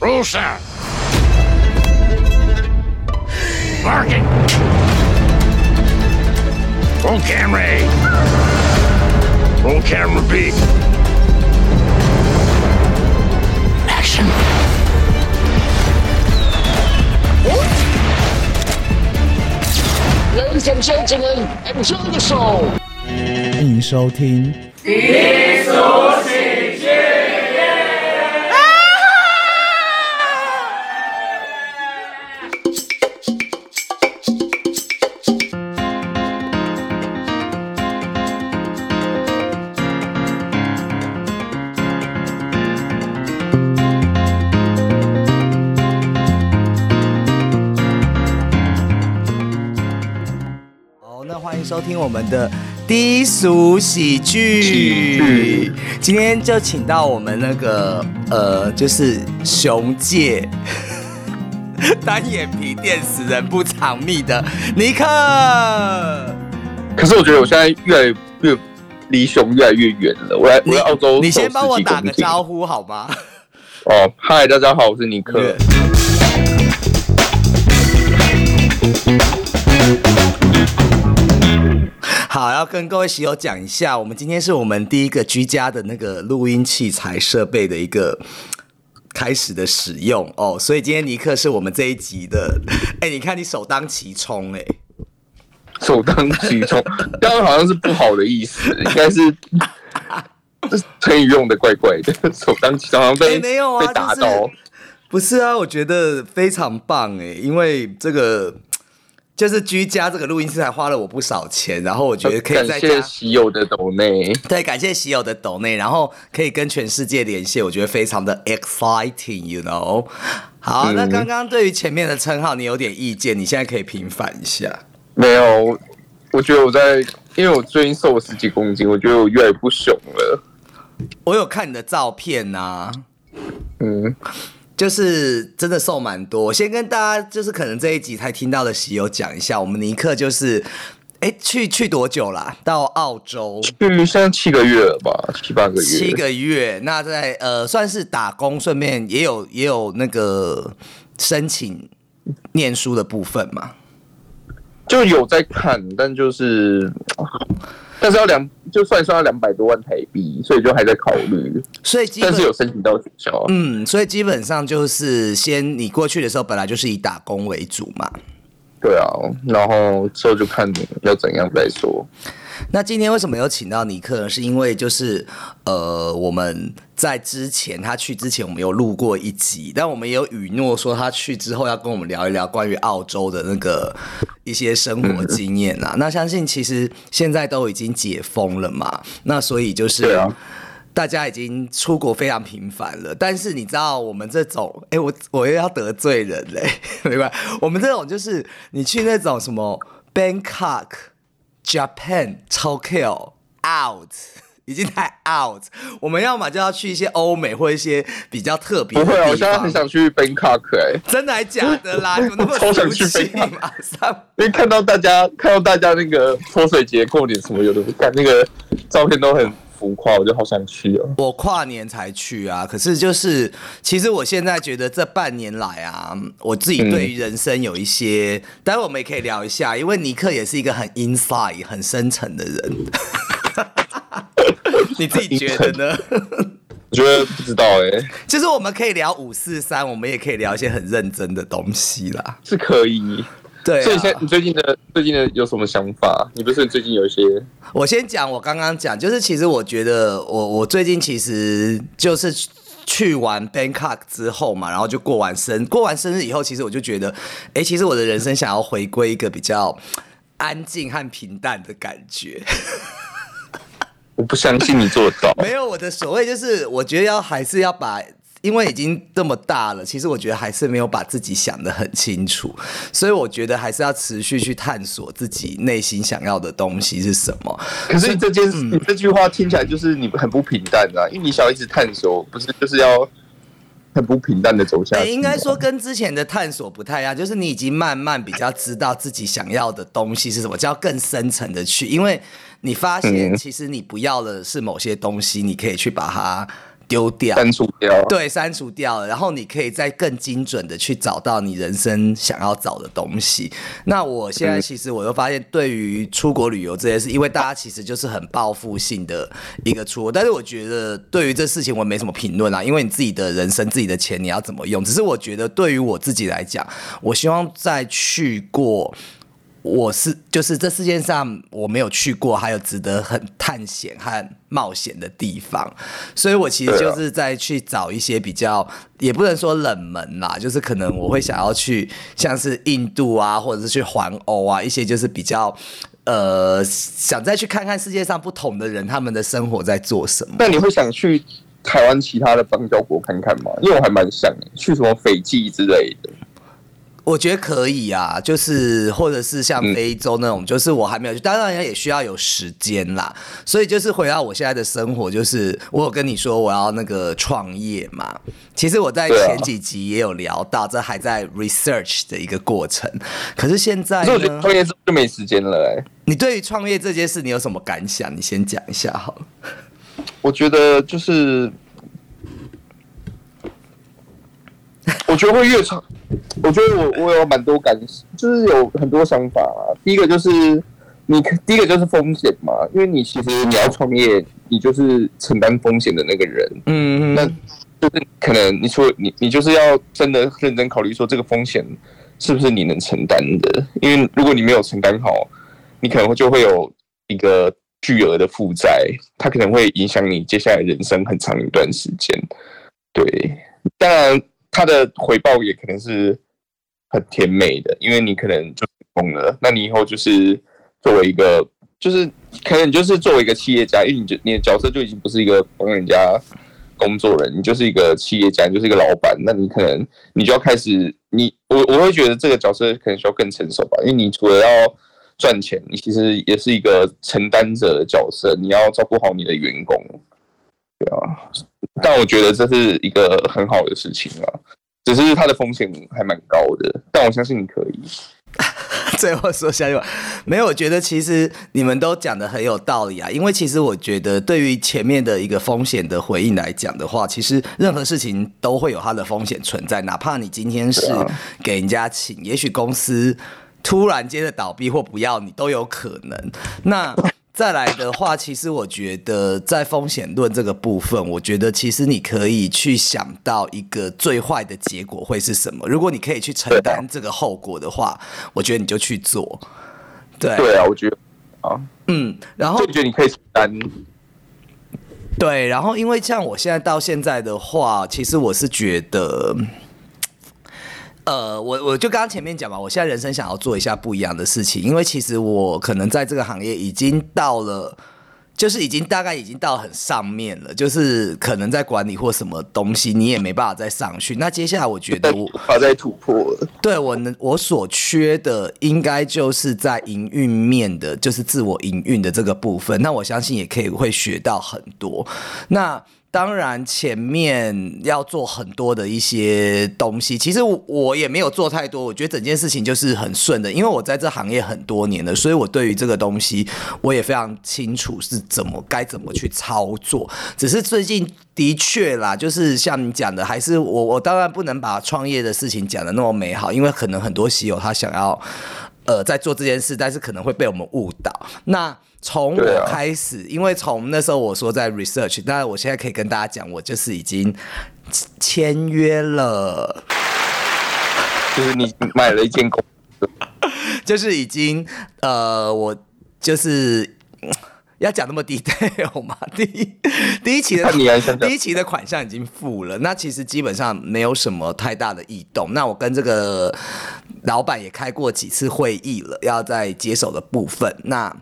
Rules out. Marking. Roll camera A. Roll camera B. Action. Ladies and gentlemen, enjoy the show. 欢迎收听。 我们的低俗喜剧。今天就请到我们那个呃，就是熊界 单眼皮电死人不偿命的尼克。可是我觉得我现在越来越离熊越来越远了。我来我你在澳洲，你先帮我打个招呼。呼好吗？哦，嗨，大家好，我是尼克。好，要跟各位喜友讲一下，我们今天是我们第一个居家的那个录音器材设备的一个开始的使用哦，所以今天尼克是我们这一集的，哎，你看你首当其冲，哎，首当其冲，这样好像是不好的意思，应该是 这成语用的怪怪的。首当其冲，好像被、哎没有啊被打就是到。不是啊，我觉得非常棒哎，因为这个就是居家这个录音器材花了我不少钱，然后我觉得可以感在家谢喜友的抖内，对，感谢喜友的抖内，然后可以跟全世界连线，我觉得非常的 exciting，you know。好，那嗯刚刚对于前面的称号你有点意见，你现在可以平反一下。没有，我觉得我在，因为我最近瘦了十几公斤，我觉得我越来越不熊了。我有看你的照片呐、嗯，就是真的瘦蛮多。我先跟大家，就是可能这一集才听到的喜友讲一下，我们尼克就是，哎，去去多久啦？到澳洲去现在七个月了吧，七八个月，七个月，那在呃算是打工，顺便也有也有那个申请念书的部分嘛。就有在看，但就是，但是要两，就算一算要两百多万台币，所以就还在考虑，所以基本但是有申请到学校啊。嗯，所以基本上就是先你过去的时候本来就是以打工为主嘛。对啊，然后之后就看你要怎样再说。那今天为什么有请到尼克呢？是因为就是呃，我们在之前他去之前，我们有录过一集，但我们也有允诺说他去之后要跟我们聊一聊关于澳洲的那个一些生活经验啊。那相信其实现在都已经解封了嘛，那所以就是大家已经出国非常频繁了，但是你知道我们这种，哎、我我又要得罪人嘞，没关系，我们这种就是你去那种什么 Bangkok、Japan、Tokyo out。已经太 out，我们要么就要去一些欧美或一些比较特别不会啊，我现在很。想去 Bangkok 哎、真的还假的啦？你怎么那么超想去 Bangkok 马上 因为看到大家看到大家那个泼水节过年什么有的看，那个照片都很浮夸，我就好想去哦。我跨年才去啊，可是就是，其实我现在觉得这半年来啊，我自己对于人生有一些，待会我们也可以聊一下，因为尼克也是一个很 inside、很深沉的人，你自己觉得呢？我觉得不知道哎、就是我们可以聊五四三，我们也可以聊一些很认真的东西啦。是可以。对、啊所以现在，你最近的最近的有什么想法？你不是最近有一些我先讲，我刚刚讲，就是其实我觉得我我最近其实就是去完 Bangkok 之后嘛，然后就过完生过完生日以后，其实我就觉得，哎、其实我的人生想要回归一个比较安静和平淡的感觉。我不相信你做得到。没有我的所谓，就是我觉得要还是要把。因为已经这么大了，其实我觉得还是没有把自己想得很清楚，所以我觉得还是要持续去探索自己内心想要的东西是什么。可是这件事，嗯你这句话听起来就是你很不平淡啊，因为你想要一直探索，不是就是要很不平淡的走下哎、去吗。应该说跟之前的探索不太一样，就是你已经慢慢比较知道自己想要的东西是什么，就要更深层的去，因为你发现嗯其实你不要的是某些东西，你可以去把它丢掉，删除掉。对，删除掉了，然后你可以再更精准的去找到你人生想要找的东西。那我现在其实我又发现，对于出国旅游这件事，因为大家其实就是很报复性的一个出国，但是我觉得对于这事情我没什么评论啊，因为你自己的人生、自己的钱你要怎么用，只是我觉得对于我自己来讲，我希望在去过。我是就是这世界上我没有去过，还有值得很探险和冒险的地方，所以我其实就是在去找一些比较，也不能说冷门啦，就是可能我会想要去像是印度啊，或者是去环欧啊，一些就是比较呃想再去看看世界上不同的人他们的生活在做什么。那你会想去台湾其他的邦交国看看吗？因为我还蛮想去什么斐济之类的。我觉得可以啊，就是或者是像非洲那种，就是我还没有去，当然也需要有时间啦。所以就是回到我现在的生活，就是我有跟你说我要那个创业嘛。其实我在前几集也有聊到，这还在 research 的一个过程。可是现在呢，创业就没时间了哎。你对于创业这件事，你有什么感想？你先讲一下好了。我觉得就是，我觉得会越长。我觉得我我有蛮多感，就是有很多想法。第一个就是你，第一个就是风险嘛，因为你其实你要创业，你就是承担风险的那个人。嗯嗯。那就是可能你说你你就是要真的认真考虑说这个风险是不是你能承担的？因为如果你没有承担好，你可能就会有一个巨额的负债，它可能会影响你接下来人生很长一段时间。对，当然。它的回报也可能是很甜美的，因为你可能就成功了。那你以后就是作为一个，就是可能就是作为一个企业家，因为你就你的角色就已经不是一个帮人家工作人，你就是一个企业家，你就是一个老板。那你可能你就要开始，你我我会觉得这个角色可能需要更成熟吧，因为你除了要赚钱，你其实也是一个承担者的角色，你要照顾好你的员工。对啊，但我觉得这是一个很好的事情啊，只是它的风险还蛮高的。但我相信你可以。最后说下去吧，没有，我觉得其实你们都讲的很有道理啊。因为其实我觉得，对于前面的一个风险的回应来讲的话，其实任何事情都会有它的风险存在，哪怕你今天是给人家请，也许公司突然间的倒闭或不要你都有可能。那再来的话，其实我觉得在风险论这个部分，我觉得其实你可以去想到一个最坏的结果会是什么。如果你可以去承担这个后果的话，我觉得你就去做。对对啊，我觉得啊，嗯，然后就觉得你可以承担。对，然后因为像我现在到现在的话，其实我是觉得。呃，我我就刚刚前面讲嘛，我现在人生想要做一下不一样的事情，因为其实我可能在这个行业已经到了，就是已经大概已经到很上面了，就是可能在管理或什么东西，你也没办法再上去。那接下来我觉得我还在突破了，对我能我所缺的应该就是在营运面的，就是自我营运的这个部分。那我相信也可以会学到很多。那当然，前面要做很多的一些东西，其实我也没有做太多。我觉得整件事情就是很顺的，因为我在这行业很多年了，所以我对于这个东西我也非常清楚是怎么该怎么去操作。只是最近的确啦，就是像你讲的，还是我我当然不能把创业的事情讲的那么美好，因为可能很多喜友他想要呃在做这件事，但是可能会被我们误导。那从我开始，因为从那时候我说在 research，但是我现在可以跟大家讲，我就是已经签约了，就是你买了一间公司，就是已经呃，我就是要讲那么 detail 吗？第一第一期的第一期的款项已经付了，那其实基本上没有什么太大的异动。那我跟这个老板也开过几次会议了，要在接手的部分，那。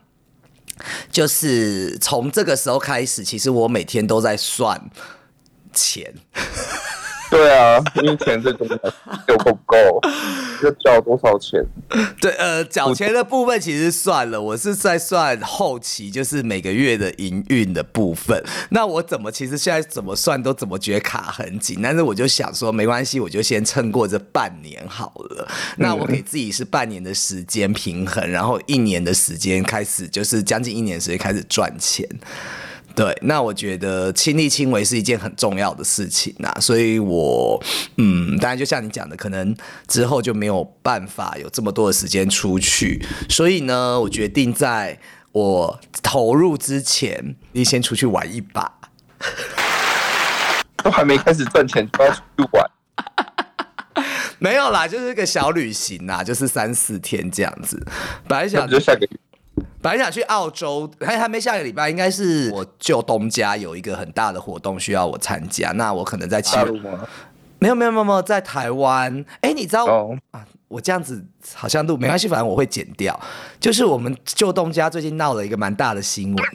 就是从这个时候开始，其实我每天都在算钱。对啊，因为钱最重要，够不够？要缴多少钱？对，呃，缴钱的部分其实算了，我是在算后期，就是每个月的营运的部分。那我怎么其实现在怎么算都怎么觉得卡很紧，但是我就想说没关系，我就先撑过这半年好了。那我给自己是半年的时间平衡，然后一年的时间开始，就是将近一年时间开始赚钱。对，那我觉得亲力亲为是一件很重要的事情呐，所以我嗯，当然就像你讲的，可能之后就没有办法有这么多的时间出去，所以呢，我决定在我投入之前，你先出去玩一把。都还没开始赚钱就要出去玩，没有啦，就是一个小旅行啦，就是三四天这样子。本来想不就下个月？本来想去澳洲，还还没下个礼拜，应该是我舅东家有一个很大的活动需要我参加，那我可能在七大陆吗？没有没有没有没有在台湾。哎，你知道、哦，啊？我这样子好像录没关系，反正我会剪掉。就是我们舅东家最近闹了一个蛮大的新闻。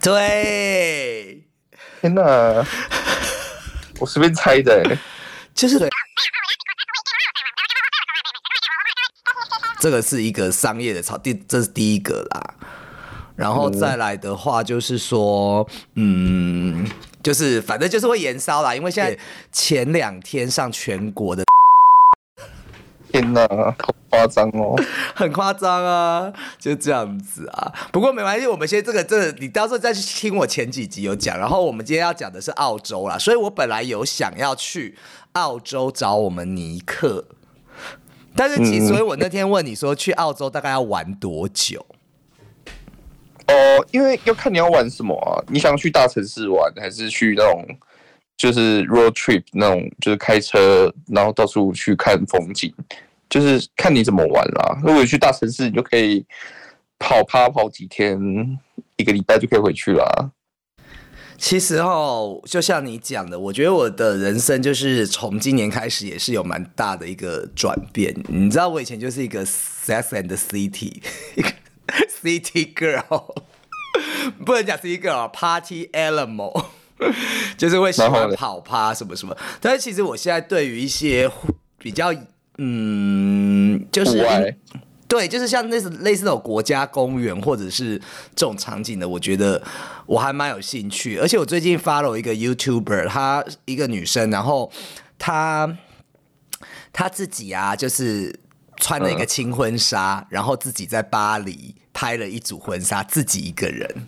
对，天哪！我随便猜的、欸，就是这个是一个商业的操，第这是第一个啦。然后再来的话，就是说，嗯，就是反正就是会延烧啦，因为现在前两天上全国的天哪，好夸张哦！很夸张啊，就这样子啊。不过没关系，我们先这个这个，你到时候再去听我前几集有讲。然后我们今天要讲的是澳洲啦，所以我本来有想要去澳洲找我们尼克，但是其实，嗯所以我那天问你说去澳洲大概要玩多久？哦，因为要看你要玩什么啊？你想去大城市玩，还是去那种就是 road trip 那种，就是开车然后到处去看风景，就是看你怎么玩啦。如果你去大城市，你就可以跑趴跑几天，一个礼拜就可以回去啦。其实哦，就像你讲的，我觉得我的人生就是从今年开始也是有蛮大的一个转变。你知道，我以前就是一个 Sex and the City 一 个 City Girl，不能讲 City Girl，Party Animal，就是会喜欢跑趴什么什么。但是其实我现在对于一些比较嗯，就是对，就是像类似类似那种国家公园或者是这种场景的，我觉得我还蛮有兴趣。而且我最近 follow 一个 YouTuber，她一个女生，然后她她自己啊，就是穿了一个轻婚纱，然后自己在巴黎拍了一组婚纱，自己一个人。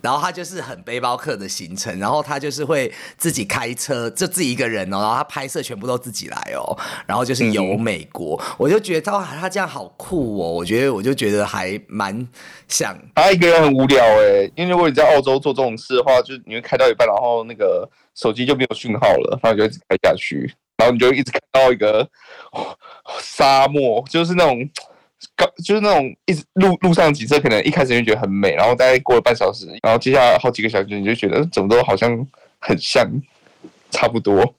然后他就是很背包客的行程，然后他就是会自己开车，就自己一个人哦，然后他拍摄全部都自己来哦，然后就是游美国，我就觉得哇，他这样好酷哦，我觉得我就觉得还蛮想，他一个人很无聊哎、因为如果你在澳洲做这种事的话，就是你会开到一半，然后那个手机就没有讯号了，然后你就一直开下去，然后你就一直开到一个、哦沙漠，就是那种高，就是那种一直路路上景色，可能一开始就觉得很美，然后大概过了半小时，然后接下来好几个小时，你就觉得怎么都好像很像，差不多。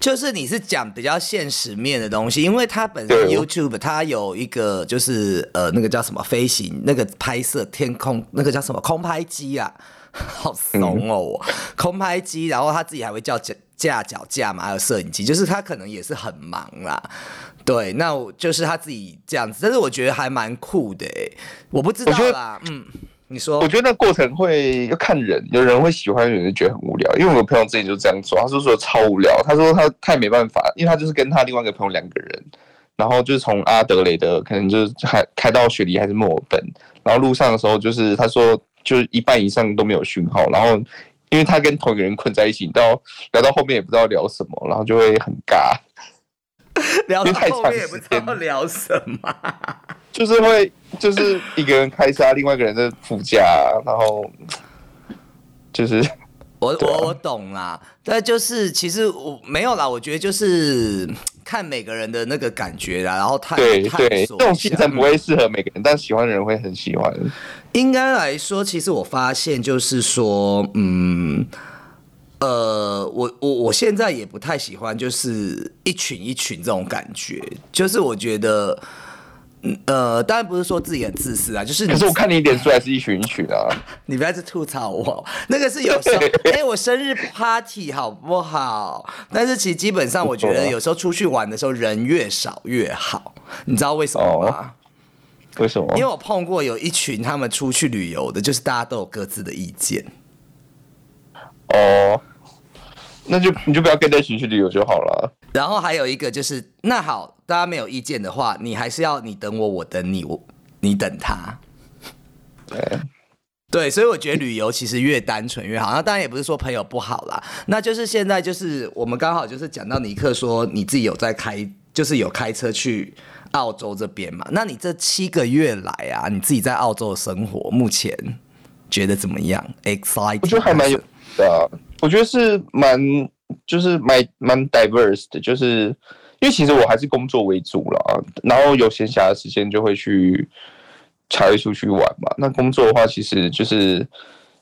就是你是讲比较现实面的东西，因为它本身 YouTube 它有一个就是呃那个叫什么飞行那个拍摄天空那个叫什么空拍机啊，好怂哦，空拍机，然后他自己还会叫架架脚架嘛，还有摄影机，就是他可能也是很忙啦。对，那我就是他自己这样子，但是我觉得还蛮酷的诶，我不知道啦，嗯，你说我觉得那过程会要看人，有人会喜欢，有人就觉得很无聊。因为我朋友之前就这样做，他说说超无聊，他说他他也没办法，因为他就是跟他另外一个朋友两个人，然后就是从阿德雷德可能就是开开到雪梨还是墨尔本，然后路上的时候就是他说就是一半以上都没有讯号，然后因为他跟同一个人困在一起，到聊到后面也不知道聊什么，然后就会很尬，聊到后面也不知道聊什么。就是会就是一个人开车，另外一个人在副驾，然后就是。我啊我我懂啦，但就是其实我没有啦，我觉得就是看每个人的那个感觉啦，然后探对探对，这种行程不会适合每个人，但喜欢的人会很喜欢。应该来说，其实我发现就是说，嗯，呃，我我我现在也不太喜欢就是一群一群这种感觉，就是我觉得，嗯呃，当然不是说自己很自私啊，就是你可是我看你脸书还是一群一群啊，你不要再吐槽我，那个是有时候，哎、我生日 party 好不好？但是其实基本上，我觉得有时候出去玩的时候，人越少越好。你知道为什么吗？为什么？因为我碰过有一群他们出去旅游的，就是大家都有各自的意见。哦，那就你就不要跟着一起去旅游就好了。然后还有一个就是，那好，大家没有意见的话，你还是要你等我，我等你，我你等他。对，对，所以我觉得旅游其实越单纯越好。那当然也不是说朋友不好啦，那就是现在就是我们刚好就是讲到尼克说你自己有在开，就是有开车去澳洲这边嘛。那你这七个月来啊，你自己在澳洲的生活，目前觉得怎么样？Exciting？我觉得还蛮有的啊、我觉得是蛮就是蛮蛮 diverse 的，就是因为其实我还是工作为主啦，然后有闲暇的时间就会去才会出去玩嘛。那工作的话，其实就是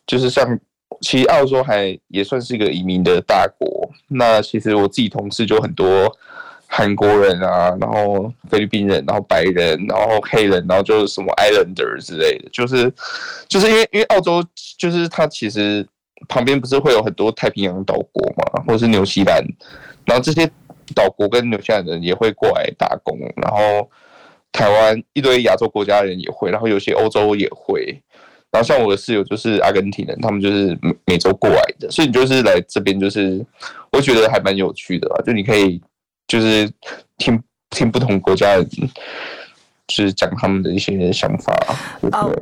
就是像其实澳洲还也算是一个移民的大国。那其实我自己同事就很多韩国人啊，然后菲律宾人，然后白人，然后黑人，然后就是什么 Islander 之类的，就是就是因为因为澳洲就是它其实旁边不是会有很多太平洋岛国嘛，或者是纽西兰，然后这些岛国跟纽西兰人也会过来打工，然后台湾一堆亚洲国家人也会，然后有些欧洲也会。然后像我的室友就是阿根廷人，他们就是美美洲过来的，所以你就是来这边，就是我觉得还蛮有趣的，就你可以就是听听不同国家人，就是讲他们的一些想法之哦。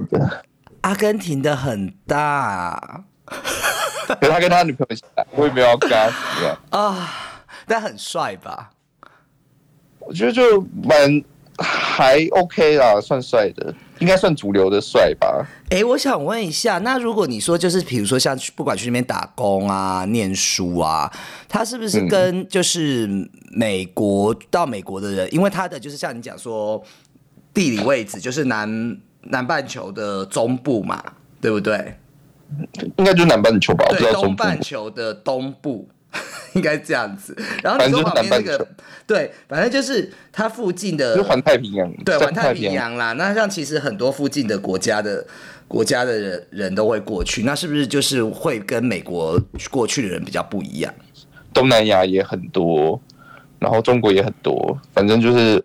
阿根廷的很大可是他跟他女朋友一起来，我也没有要跟他怎样。啊，但很帅吧？我觉得就蛮还 OK 啦，算帅的，应该算主流的帅吧。哎，我想问一下，那如果你说就是，比如说像去不管去那边打工啊、念书啊，他是不是跟就是美国到美国的人，因为他的就是像你讲说地理位置就是南南半球的中部嘛，对不对？应该就是南半球吧，我不知对，道中。东半球的东部。应该这样子，然后你说旁边那个南半球，对，反正就是它附近的，就是环太平洋，对，像环太平洋啦。那像其实很多附近的国家的国家的人人都会过去，那是不是就是会跟美国过去的人比较不一样？东南亚也很多，然后中国也很多，反正就是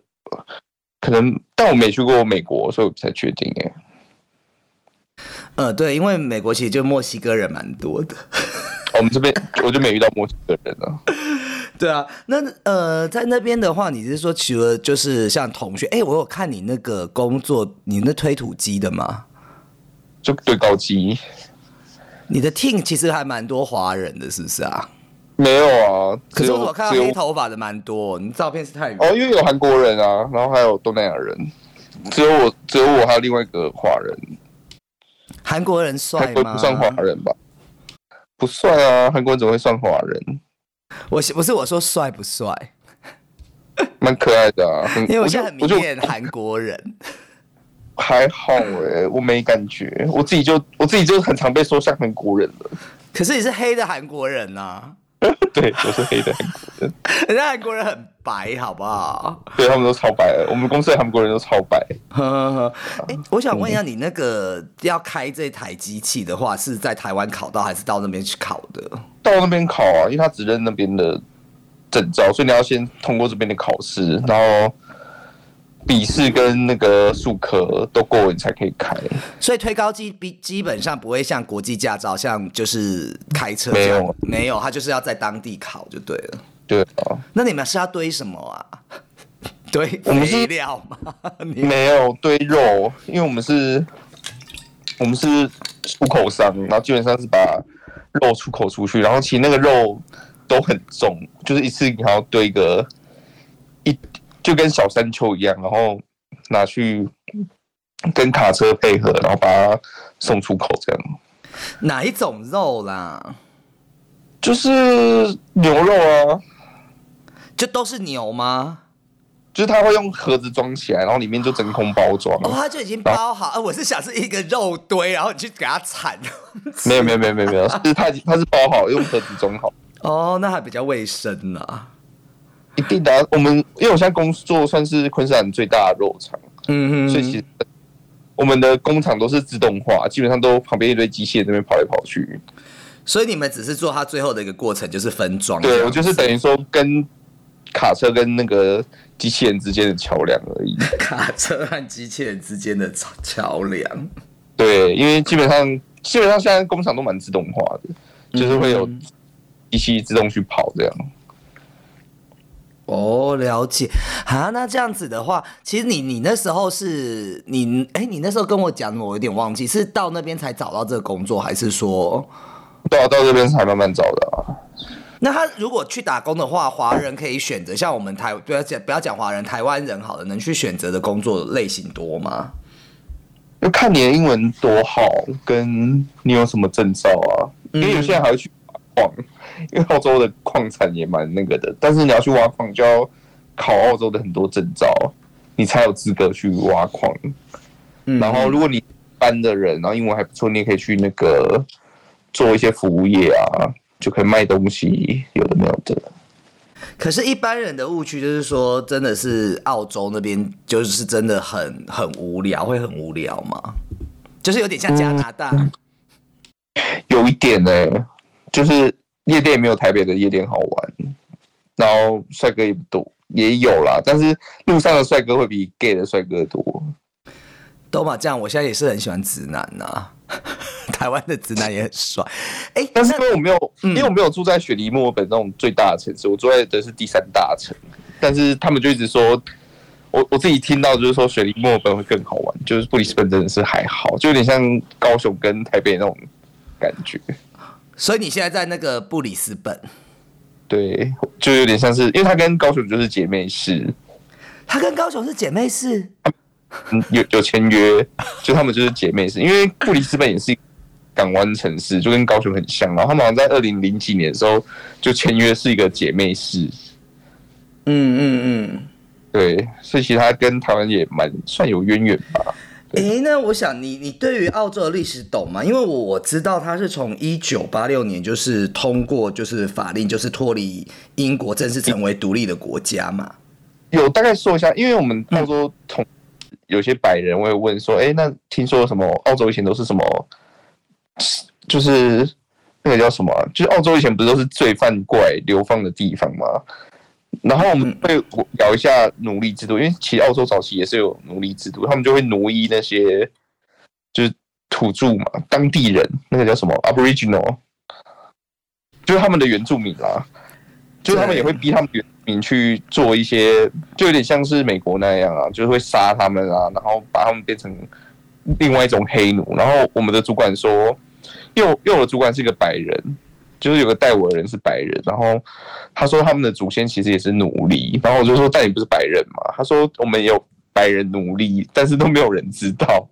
可能，但我没去过美国，所以我不太确定哎。呃，对，因为美国其实就墨西哥人蛮多的。我们这边我就没遇到墨西哥人啊。对啊，那呃，在那边的话，你是说除了就是像同学，哎，我有看你那个工作，你那推土机的吗？就对高机你的 team 其实还蛮多华人的，是不是啊？没有啊，可是我看到黑头发的蛮多，你照片是太远。哦，因为有韩国人啊，然后还有东南亚人，只有我只有我还有另外一个华人，韩国人帅吗？不算华人吧？不算啊，韩国人怎么会算华人？我不是我说帅不帅，蛮可爱的啊，因为我现在很迷恋韩国人。还好哎、我没感觉，我自己就我自己就很常被说像韩国人了。可是你是黑的韩国人呐、啊，对，我是黑的韩国人，人家韩国人很白，好不好？对他们都超白的，我们公司的韩国人都超白。呵呵呵。哎，我想问一下，你那个要开这台机器的话，是在台湾考到，还是到那边去考的？到那边考啊，因为他只认那边的证照，所以你要先通过这边的考试，然后笔试跟那个数科都过，你才可以开。所以推高机比基本上不会像国际驾照，像就是开车没有没有，他就是要在当地考就对了。对啊，那你们是要堆什么啊？堆肥料吗？没有堆肉，因为我们是，我们是出口商，然后基本上是把肉出口出去，然后其实那个肉都很重，就是一次你还要堆个一，就跟小山丘一样，然后拿去跟卡车配合，然后把它送出口，这样哪一种肉啦？就是牛肉啊，就都是牛吗？就是他会用盒子装起来，然后里面就真空包装。哦，它就已经包好。呃，我是想是一个肉堆，然后你去给它铲。没有没有没有没有没有，是它已经它是包好，用盒子装好。哦，那还比较卫生啦。一定的啊、我们因为我现在工作算是昆士兰最大的肉厂，嗯嗯所以其实我们的工厂都是自动化，基本上都旁边一堆机械在那边跑来跑去。所以你们只是做它最后的一个过程，就是分装。对我就是等于说跟卡车跟那个机器人之间的桥梁而已。卡车和机器人之间的桥桥梁。对，因为基本上基本上现在工厂都蛮自动化的，就是会有嗯机器自动去跑这样。哦，了解啊。那这样子的话，其实你你那时候是你哎，你那时候跟我讲，我有点忘记，是到那边才找到这个工作，还是说对啊到这边才慢慢找的啊？那他如果去打工的话，华人可以选择像我们台不要讲不要讲华人，台湾人好了，能去选择的工作类型多吗？就看你的英文多好，跟你有什么证照啊。因为有些人还会去挖矿，因为澳洲的矿产也蛮那个的。但是你要去挖矿，就要考澳洲的很多证照，你才有资格去挖矿。然后如果你一般的人，然后英文还不错，你也可以去那个做一些服务业啊，就可以卖东西，有的没有的。可是，一般人的误区就是说，真的是澳洲那边就是真的很很无聊，会很无聊吗？就是有点像加拿大，有一点呢、就是夜店也没有台北的夜店好玩，然后帅哥也不多，也有啦，但是路上的帅哥会比 gay 的帅哥多。都嘛这样，我现在也是很喜欢直男呐、台湾的直男也很帅。哎、但是因为我没有，因为我没有住在雪梨、墨尔本那种最大的城市，我住在的是第三大城。但是他们就一直说，我我自己听到就是说雪梨、墨尔本会更好玩，就是布里斯本真的是还好，就有点像高雄跟台北那种感觉。所以你现在在那个布里斯本，对，就有点像是，因为它跟高雄就是姐妹市，它跟高雄是姐妹市。嗯，有有签约，就他们就是姐妹市，因为布里斯本也是港湾城市，就跟高雄很像。然后他们好像在二零零几年的时候就签约是一个姐妹市，嗯嗯嗯。对，所以其实它跟台湾也蛮算有渊源吧。诶，那我想你你对于澳洲的历史懂吗？因为我我知道它是从一九八六年就是通过就是法令，就是脱离英国正式成为独立的国家嘛。有大概说一下，因为我们澳洲同有些白人会问说，哎、那听说什么澳洲以前都是什么，就是那个叫什么、就是澳洲以前不是都是罪犯过来流放的地方吗？然后我们会聊一下奴隶制度，因为其实澳洲早期也是有奴隶制度，他们就会奴役那些就是土著嘛，当地人，那个叫什么 Aboriginal，就是他们的原住民啦，就是他们也会逼他们原住民去做一些，就有点像是美国那样啊，就是会杀他们啊，然后把他们变成另外一种黑奴。然后我们的主管说，因为因为我的主管是一个白人，就是有个带我的人是白人，然后他说他们的祖先其实也是奴隶，然后我就说但你不是白人嘛？他说我们有白人奴隶，但是都没有人知道。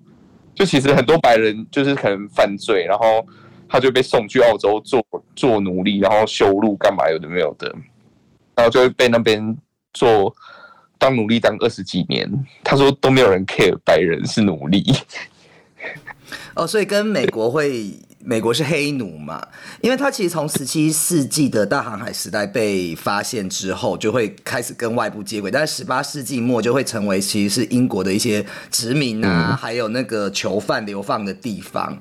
就其实很多白人就是可能犯罪，然后他就被送去澳洲做做奴隶，然后修路干嘛有的没有的，然后就会被那边做当奴隶当二十几年。他说都没有人 care 白人是奴隶，哦，所以跟美国会，美国是黑奴嘛？因为它其实从十七世纪的大航海时代被发现之后，就会开始跟外部接轨，但是十八世纪末就会成为其实是英国的一些殖民啊，还有那个囚犯流放的地方。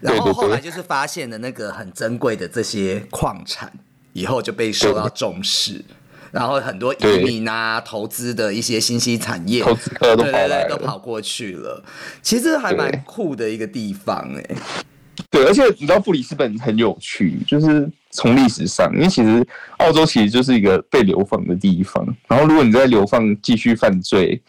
然后后来就是发现了那个很珍贵的这些矿产，以后就被受到重视。然后很多移民啊、投资的一些新兴产业，投资客都对对对，都跑过去了。其实还蛮酷的一个地方哎、对，而且你知道布里斯本很有趣，就是从历史上，因为其实澳洲其实就是一个被流放的地方，然后如果你在流放继续犯罪，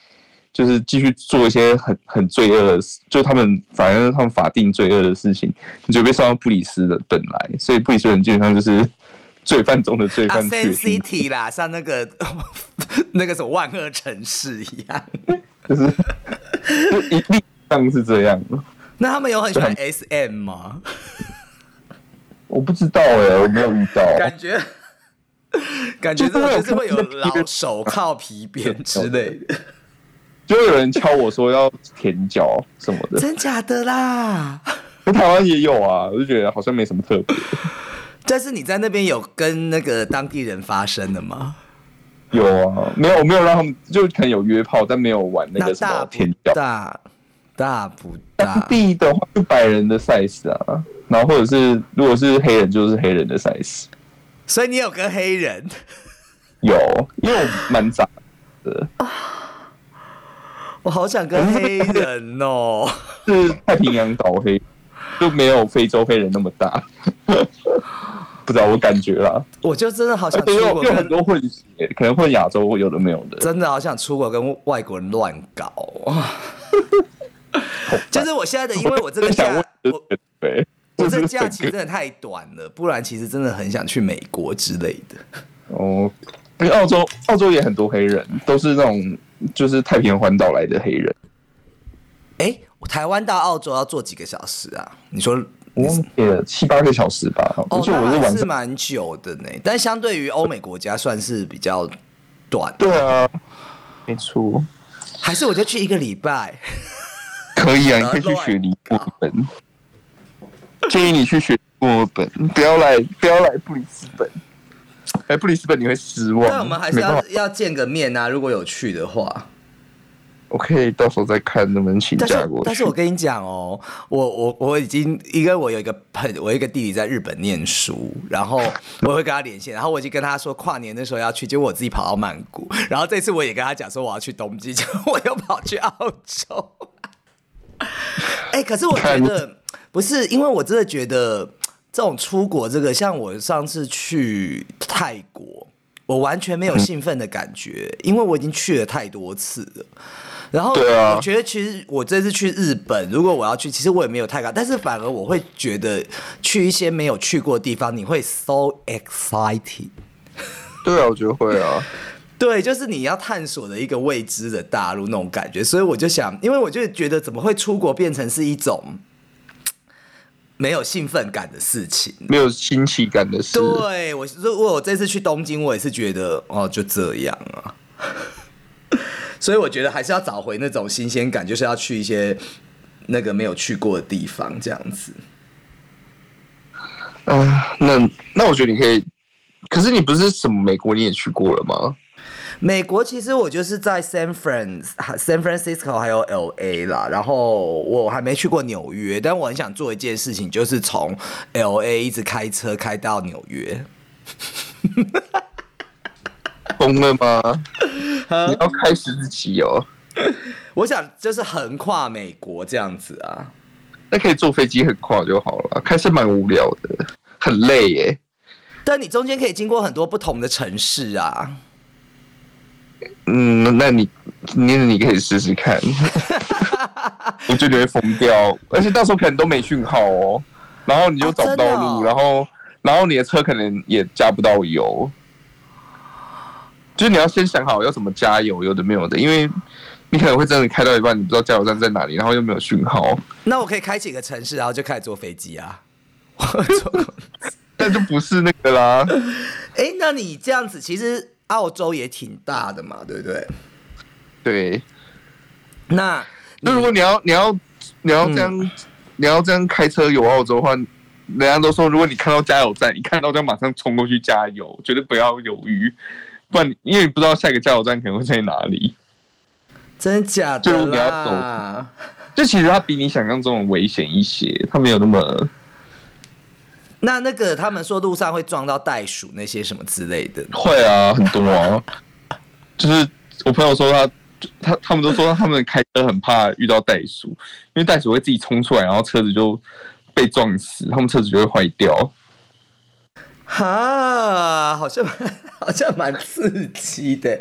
就是继续做一些很很罪恶的事，就他们反正他们法定罪恶的事情，你就被送到布里斯本来，所以布里斯本基本上就是罪犯中的罪啊犯确，Sun 定，City 啦，像那个 那个什么万恶城市一样。就是就一历史上是这样。那他们有很喜欢 SM 吗？我不知道哎、我没有遇到。感觉感觉就是会有老手铐、皮鞭之类的，就会有人敲我说要舔脚什么的，真假的啦？在台湾也有啊，我就觉得好像没什么特别。但是你在那边有跟那个当地人发生的吗？有啊，没有，我没有让他们，就可能有约炮，但没有玩那个什么舔脚。大？大不当大？地的话，就白人的 size 啊，然后或者是如果是黑人，就是黑人的 size。所以你有跟黑人？有，因为我蛮杂的，我好想跟黑人哦。是太平洋岛黑，就没有非洲黑人那么大。不知道我感觉啦，我就真的好想出国有有很，多混血，可能混亚洲有的没有的。真的好想出国跟外国人乱搞。就是我现在的，因为我这个假我对，我这就是假期真的太短了，不然其实真的很想去美国之类的。哦，因为澳洲澳洲也很多黑人，都是那种就是太平洋环岛来的黑人。哎，台湾到澳洲要坐几个小时啊？你说我忘记了七八个小时吧，而哦，且我是晚。是蛮久的呢，但相对于欧美国家算是比较短。对啊，没错，还是我就去一个礼拜。可以啊，你可以去雪梨墨尔本。建议你去雪梨墨尔本，不要来不要来布里斯本。来布里斯本你会失望。那我们还是要要见个面啊，如果有去的话。我可以到时候再看能不能请假过去。但是我跟你讲哦，我我我已经，因为我有一个朋，我一个弟弟在日本念书，然后我会跟他连线，然后我已经跟他说跨年的时候要去，结果我自己跑到曼谷，然后这次我也跟他讲说我要去东京，结果我又跑去澳洲。哎、可是我觉得不是，因为我真的觉得这种出国这个，像我上次去泰国，我完全没有兴奋的感觉，因为我已经去了太多次了。然后对啊我觉得其实我这次去日本，如果我要去，其实我也没有太高，但是反而我会觉得去一些没有去过的地方，你会 so excited。对啊，我觉得会啊。对，就是你要探索的一个未知的大陆那种感觉，所以我就想，因为我就觉得怎么会出国变成是一种 没有兴奋感的事情？没有新奇感的事。对我，如果我这次去东京，我也是觉得哦，就这样啊。所以我觉得还是要找回那种新鲜感，就是要去一些那个没有去过的地方，这样子。啊，那那我觉得你可以，可是你不是什么美国你也去过了吗？美国其实我就是在 San Fran、San Francisco 还有 L A 啦，然后我还没去过纽约，但我很想做一件事情，就是从 L A 一直开车开到纽约。疯了吗？你要开十字旗哦？我想就是横跨美国这样子啊。那可以坐飞机横跨就好了，开车蛮无聊的，很累耶。但你中间可以经过很多不同的城市啊。嗯，那你你你可以试试看，我觉得你会疯掉，而且到时候可能都没讯号哦，然后你就找不到路，哦然后然后你的车可能也加不到油，就是你要先想好要怎么加油，有的没有的，因为你可能会真的开到一半，你不知道加油站在哪里，然后又没有讯号，那我可以开启一个城市，然后就开始坐飞机啊。但就不是那个啦。哎、那你这样子，其实澳洲也挺大的嘛，对不对？对，那那如果你要你要你要这样、你要这样开车游澳洲的话，人家都说，如果你看到加油站，你看到就马上冲过去加油，绝对不要犹豫，不然因为你不知道下一个加油站可能会在哪里。真假的就你要啦？就其实它比你想象中的危险一些，它没有那么那那个他们说路上会撞到袋鼠那些什么之类的，会啊，很多啊。就是我朋友说他他他们都说他们开车很怕遇到袋鼠，因为袋鼠会自己冲出来，然后车子就被撞死，他们车子就会坏掉。哈，好像 好像蛮刺激的。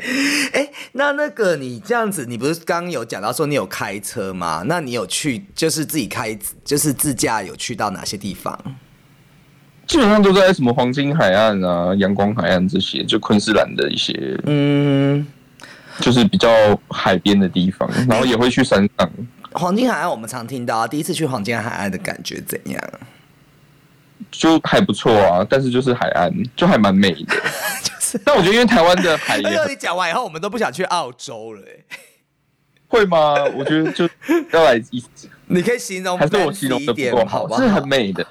哎，那那个你这样子，你不是刚刚有讲到说你有开车吗？那你有去就是自己开，就是自驾有去到哪些地方？基本上都在什么黄金海岸啊、阳光海岸这些，就昆士兰的一些，嗯，就是比较海边的地方，然后也会去山上。黄金海岸我们常听到啊，第一次去黄金海岸的感觉怎样？就还不错啊，但是就是海岸，就还蛮美的。就是，但我觉得因为台湾的海也哎呦，很 你讲完以后，我们都不想去澳洲了、哎，会吗？我觉得就要来一，你可以形容还是我形容的一点不够好？是很美的。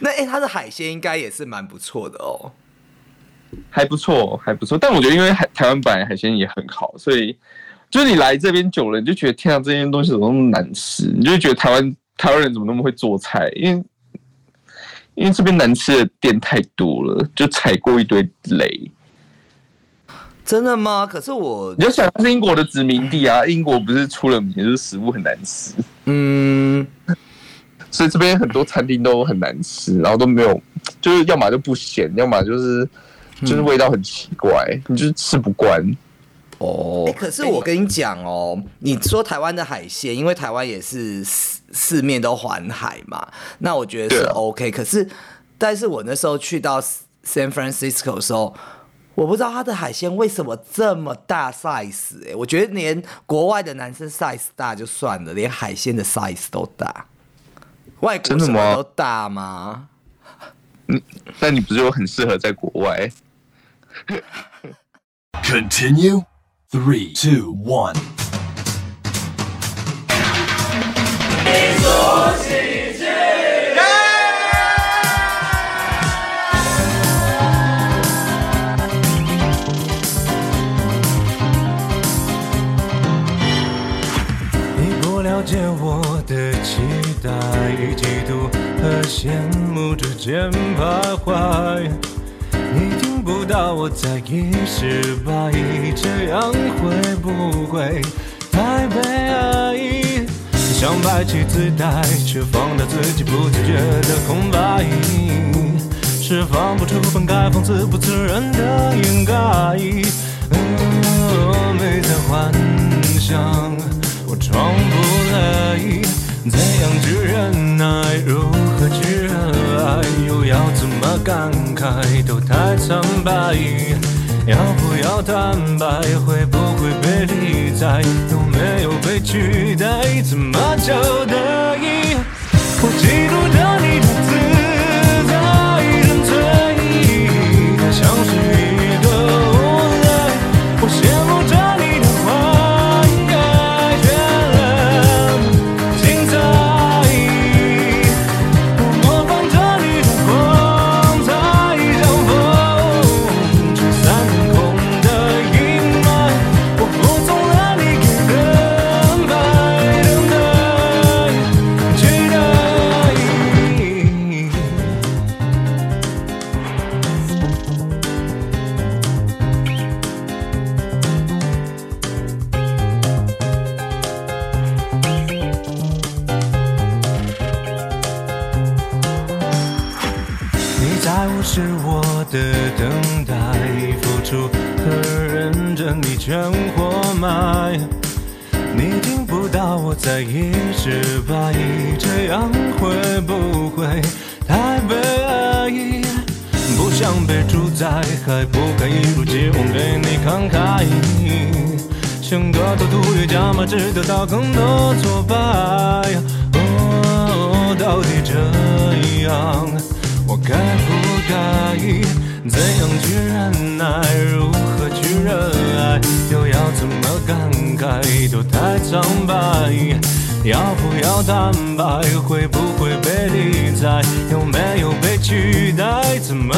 那哎、它的海鲜应该也是蛮不错的哦。还不错，还不错。但我觉得，因为海台湾本来海鲜也很好，所以就是你来这边久了，你就觉得天啊，这些东西怎么那么难吃？你就会觉得台湾台湾人怎么那么会做菜？因为因为这边难吃的店太多了，就踩过一堆雷。真的吗？可是我你就想，它是英国的殖民地啊，英国不是出了名就是食物很难吃。嗯，所以这边很多餐厅都很难吃，然后都没有，就是要么就不咸，要么就是就是味道很奇怪，你就是吃不惯。哦、可是我跟你讲哦，你说台湾的海鲜，因为台湾也是四四面都环海嘛，那我觉得是 OK。可是，但是我那时候去到 San Francisco 的时候，我不知道它的海鲜为什么这么大 size 哎、我觉得连国外的男生 size 大就算了，连海鲜的 size 都大。外国真的吗什么都大吗？但你不是又很适合在国外？Continue. Three, two, one. 你不了解我的期待，嫉妒和羡慕之间徘徊。不到我在意失败，这样会不会太悲哀？想摆起姿态，却放大自己不自觉的空白，释放不出本该放肆不自然的掩盖。哦，没在幻想，我装不来。怎样去忍耐？如何去热爱？又要怎么感慨？都太苍白。要不要坦白？会不会被理睬？有没有被取代？怎么交代？我嫉妒的你更多挫败。哦，到底这样，我该不该？怎样去忍耐？如何去热爱？又要怎么感慨？都太苍白。要不要坦白？会不会被理睬？有没有被取代？怎么